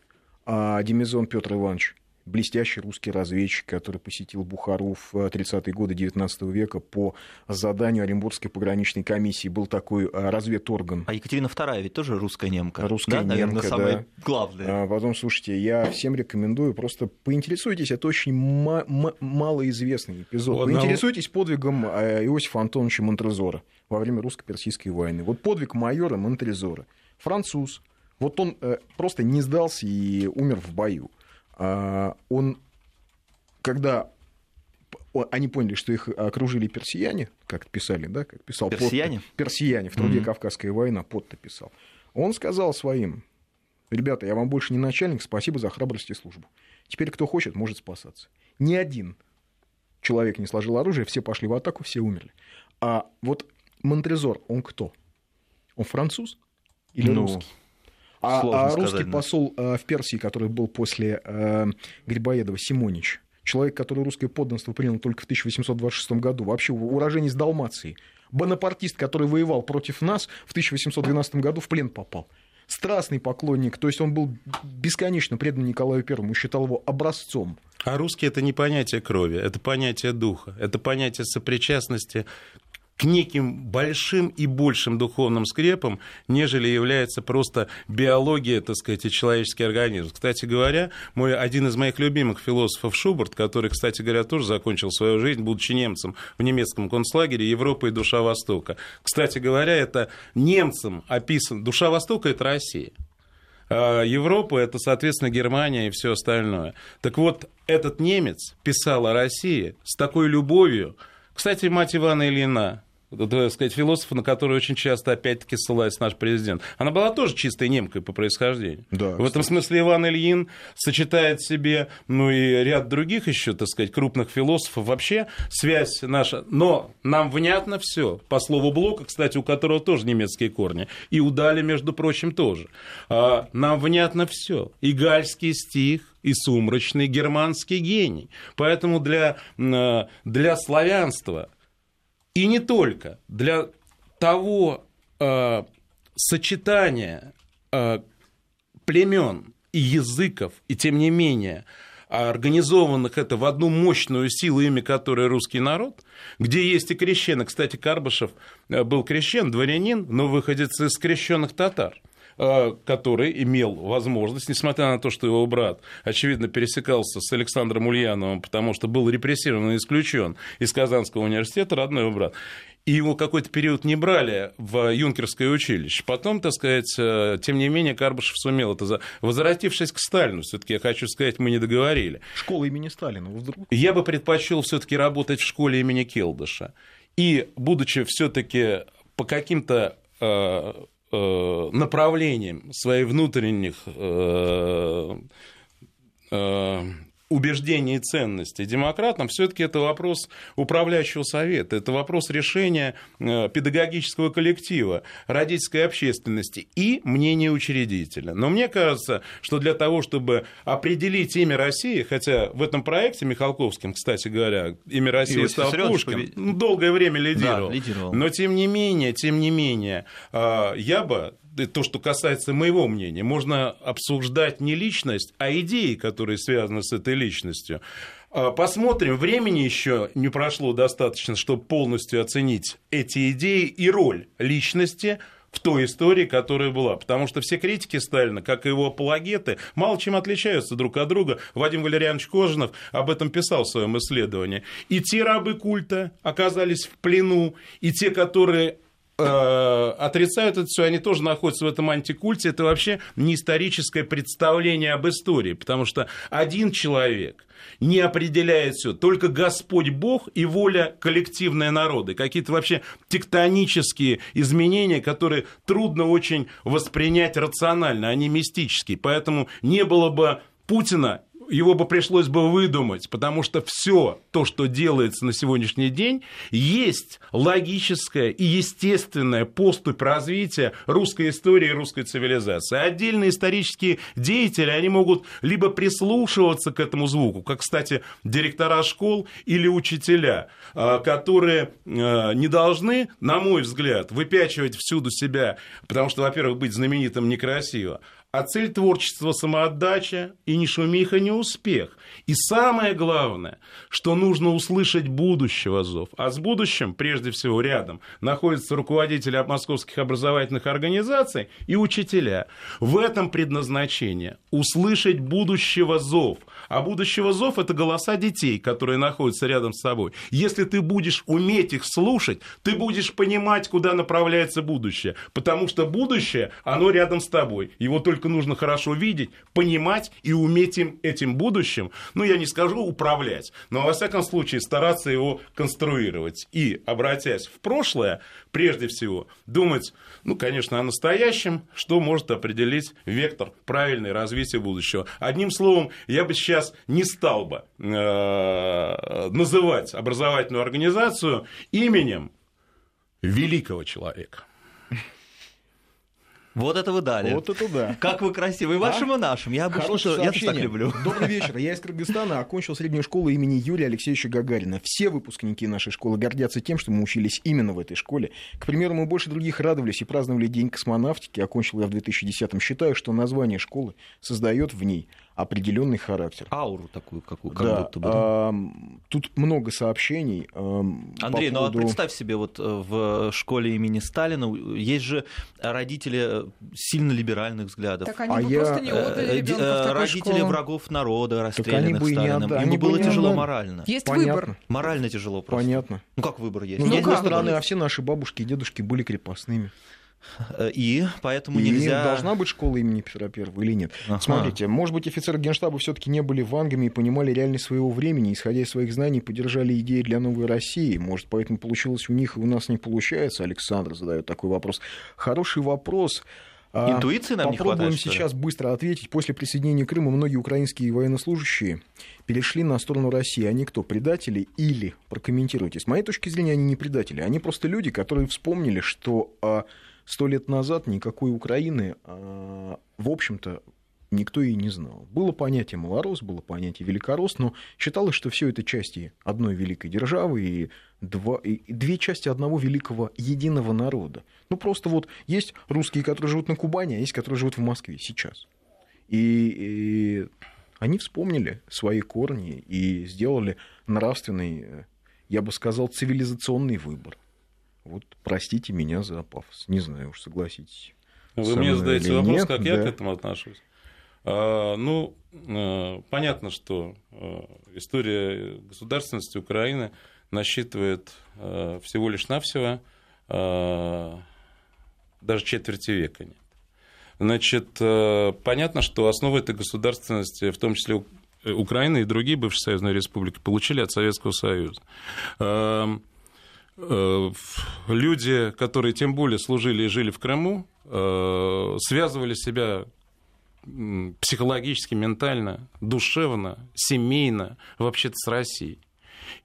а Демизон Петр Иванович, блестящий русский разведчик, который посетил Бухару в 30-е годы XIX века по заданию Оренбургской пограничной комиссии. Был такой а, разведорган. А Екатерина II ведь тоже русская немка. Русская да, немка, наверное, самое да. главное. А потом, слушайте, я всем рекомендую, просто поинтересуйтесь, это очень малоизвестный эпизод. Одного... Поинтересуйтесь подвигом а, Иосифа Антоновича Монтрезора во время русско-персидской войны. Вот подвиг майора Монтрезора. Француз. Вот он э, просто не сдался и умер в бою. А, он, когда они поняли, что их окружили персияне, как писали, да, как писал персияне, Потто, персияне в труде mm-hmm. Кавказская война, Потто писал. Он сказал своим, ребята, я вам больше не начальник, спасибо за храбрость и службу. Теперь кто хочет, может спасаться. Ни один человек не сложил оружие, все пошли в атаку, все умерли. А вот Монтрезор, он кто? Он француз или Ну, русский? А, сложно а сказать, русский да. посол э, в Персии, который был после э, Грибоедова, Симонич, человек, который русское подданство принял только в 1826 году, вообще уроженец Далмации, бонапартист, который воевал против нас, в 1812 году в плен попал. Страстный поклонник, то есть он был бесконечно предан Николаю Первому, считал его образцом. А русский это не понятие крови, это понятие духа, это понятие сопричастности к неким большим и большим духовным скрепам, нежели является просто биология, так сказать, и человеческий организм. Кстати говоря, мой, один из моих любимых философов Шуберт, который, кстати говоря, тоже закончил свою жизнь, будучи немцем в немецком концлагере «Европа и душа Востока». Кстати говоря, это немцам описан... Душа Востока – это Россия. А Европа это, соответственно, Германия и все остальное. Так вот, этот немец писал о России с такой любовью. Кстати, мать Ивана Ильина, так сказать, философ, на который очень часто, опять-таки, ссылается наш президент. Она была тоже чистой немкой по происхождению. Да, в этом смысле Иван Ильин сочетает в себе, ну и ряд других еще, так сказать, крупных философов. Вообще связь наша. Но нам внятно все. По слову Блока, кстати, у которого тоже немецкие корни. И у Дали, между прочим, тоже. А, нам внятно все. И гальский стих, и сумрачный германский гений. Поэтому для, м, для славянства и не только для того э, сочетания э, племен и языков, и тем не менее организованных это в одну мощную силу, имя которой русский народ, где есть и крещены. Кстати, Карбышев э, был крещен, дворянин, но выходец из крещенных татар который имел возможность, несмотря на то, что его брат, очевидно, пересекался с Александром Ульяновым, потому что был репрессирован и исключен из Казанского университета, родной его брат, и его какой-то период не брали в юнкерское училище. Потом, так сказать, э, тем не менее, Карбышев сумел это... За... Возвратившись к Сталину, все таки я хочу сказать, мы не договорили. Школа имени Сталина, вдруг? Я бы предпочел все-таки работать в школе имени Келдыша. И, будучи все-таки по каким-то э, направлениям своих внутренних э, э, убеждений и ценностей демократам, все-таки это вопрос управляющего совета, это вопрос решения э, педагогического коллектива, родительской общественности и мнения учредителя. Но мне кажется, что для того, чтобы определить имя России, хотя в этом проекте Михалковским, кстати говоря, имя России Иосиф стал Пушкин, побед- долгое время лидировал. Да, лидировал. Но тем не менее, тем не менее, э, я бы то, что касается моего мнения, можно обсуждать не личность, а идеи, которые связаны с этой личностью. А, Посмотрим, времени еще не прошло достаточно, чтобы полностью оценить эти идеи и роль личности в той истории, которая была. Потому что все критики Сталина, как и его апологеты, мало чем отличаются друг от друга. Вадим Валерьянович Кожинов об этом писал в своем исследовании. И те рабы культа оказались в плену, и те, которые э, отрицают это все, они тоже находятся в этом антикульте. Это вообще не историческое представление об истории, потому что один человек не определяет все, только Господь Бог и воля коллективной народы, какие-то вообще тектонические изменения, которые трудно очень воспринять рационально, они мистические, поэтому не было бы Путина его бы пришлось бы выдумать, потому что все то, что делается на сегодняшний день, есть логическая и естественная поступь развития русской истории и русской цивилизации. Отдельные исторические деятели, они могут либо прислушиваться к этому звуку, как, кстати, директора школ или учителя, а, которые а, не должны, на мой взгляд, выпячивать всюду себя, потому что, во-первых, быть знаменитым некрасиво, а цель творчества – самоотдача, и ни шумиха, ни успех. И самое главное, что нужно услышать будущего зов. А с будущим, прежде всего, рядом находятся руководители московских образовательных организаций и учителя. В этом предназначение – услышать будущего зов. А будущего зов – это голоса детей, которые находятся рядом с собой. Если ты будешь уметь их слушать, ты будешь понимать, куда направляется будущее. Потому что будущее, оно рядом с тобой. Его только нужно хорошо видеть, понимать и уметь им, этим будущим, ну, я не скажу управлять, но, во всяком случае, стараться его конструировать. И, обратясь в прошлое, прежде всего, думать, ну, конечно, о настоящем, что может определить вектор правильной развития будущего. Одним словом, я бы сейчас не стал бы э, называть образовательную организацию именем великого человека. Вот это вы дали. Вот это да. Как вы красивы. И вашим, и нашим. Я обычно Хорошее я так люблю. Добрый *laughs* вечер. Я из Кыргызстана окончил среднюю школу имени Юрия Алексеевича Гагарина. Все выпускники нашей школы гордятся тем, что мы учились именно в этой школе. К примеру, мы больше других радовались и праздновали День космонавтики. Окончил я в 2010-м. Считаю, что название школы создает в ней определенный характер. Ауру такую, какую, как да, будто бы. да. тут много сообщений. Андрей, по ну а поводу- представь себе, вот э, в школе имени Сталина есть же родители э, сильно либеральных взглядов. Так они А бы я, просто не Э, отдали ребенка родители школу. врагов народа, расстрелянных и не Сталином. отда- Ему они бы было тяжело отдали. морально. Есть Понятно. выбор. Морально тяжело просто. Понятно. Ну как выбор есть? С Ну другой как? стороны, а все наши бабушки и дедушки были крепостными. Э, И поэтому И нельзя... должна быть школа имени Петра Первого или нет? Ага. Смотрите, может быть, офицеры генштаба все-таки не были вангами и понимали реальность своего времени, исходя из своих знаний, поддержали идеи для новой России. Может, поэтому получилось у них, и у нас не получается? Александр задает такой вопрос. Хороший вопрос. А, Интуиции нам не Попробуем хватает, что ли? сейчас быстро ответить. После присоединения Крыма многие украинские военнослужащие перешли на сторону России. Они кто, предатели или, прокомментируйте, с моей точки зрения, они не предатели. Они просто люди, которые вспомнили, что а, сто лет назад никакой Украины, а, в общем-то, никто и не знал. Было понятие малорос, было понятие великорос, но считалось, что все это части одной великой державы и, два, и две части одного великого единого народа. Ну, просто вот есть русские, которые живут на Кубани, а есть, которые живут в Москве сейчас. И, и они вспомнили свои корни и сделали нравственный, э, я бы сказал, цивилизационный выбор. Вот простите меня за пафос. Не знаю уж, согласитесь. Вы со мне задаете вопрос, нет, как я да. к этому отношусь. А, ну, э, понятно, что э, история государственности Украины насчитывает э, всего лишь навсего даже четверти века нет. Значит, понятно, что основы этой государственности, в том числе Украины и другие бывшие союзные республики, получили от Советского Союза. Э, люди, которые тем более служили и жили в Крыму, э, связывали себя психологически, ментально, душевно, семейно вообще-то с Россией.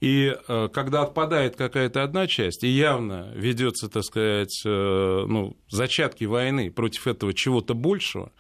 И э, когда отпадает какая-то одна часть, и явно ведется, так сказать, ну, зачатки войны против этого чего-то большего,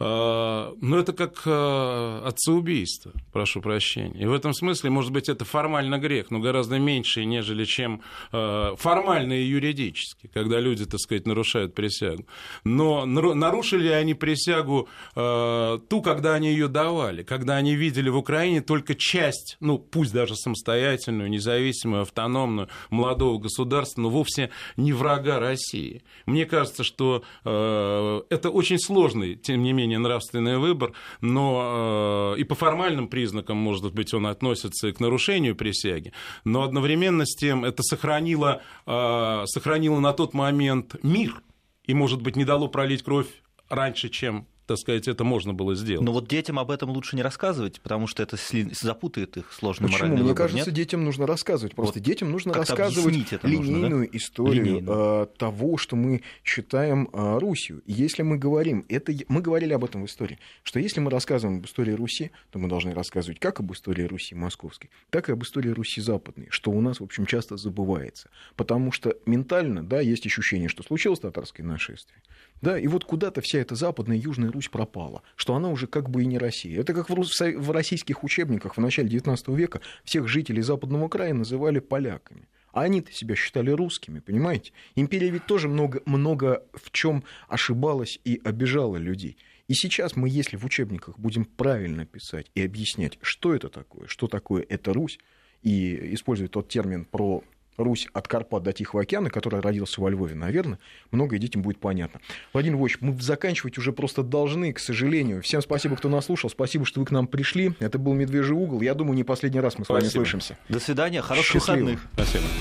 ну, это как э, отцеубийство, прошу прощения. И в этом смысле, может быть, это формально грех, но гораздо меньше, нежели чем э, формально и юридически, когда люди, так сказать, нарушают присягу. Но нару- нарушили они присягу ту, когда они ее давали, когда они видели в Украине только часть, ну, пусть даже самостоятельную, независимую, автономную, молодого государства, но вовсе не врага России. Мне кажется, что это очень сложный, тем не менее, нравственный выбор, но э, и по формальным признакам, может быть, он относится и к нарушению присяги, но одновременно с тем это сохранило, э, сохранило на тот момент мир и, может быть, не дало пролить кровь раньше, чем так сказать, это можно было сделать. Но вот детям об этом лучше не рассказывать, потому что это запутает их сложный Почему? моральный Мне выбор, кажется, нет? детям нужно рассказывать. Просто Вот детям нужно рассказывать объяснить это нужно, да? линейную историю Линейно. э, того, что мы считаем э, Русью. И Если мы говорим, это мы говорили об этом в истории, что если мы рассказываем об истории Руси, то мы должны рассказывать как об истории Руси московской, так и об истории Руси западной, что у нас, в общем, часто забывается. Потому что ментально, да, есть ощущение, что случилось татарское нашествие. Да, и вот куда-то вся эта западная южная Русь пропала, что она уже как бы и не Россия. Это как в, российских учебниках в начале XIX века всех жителей западного края называли поляками. А они-то себя считали русскими, понимаете? Империя ведь тоже много, много в чем ошибалась и обижала людей. И сейчас мы, если в учебниках будем правильно писать и объяснять, что это такое, что такое это Русь, и использовать тот термин про Русь от Карпат до Тихого океана, который родился во Львове, наверное, многое детям будет понятно. Владимир Львович, мы заканчивать уже просто должны, к сожалению. Всем спасибо, кто нас слушал. Спасибо, что вы к нам пришли. Это был «Медвежий угол». Я думаю, не последний раз мы с вами Спасибо. слышимся. До свидания, хороших Счастливо. выходных. Спасибо.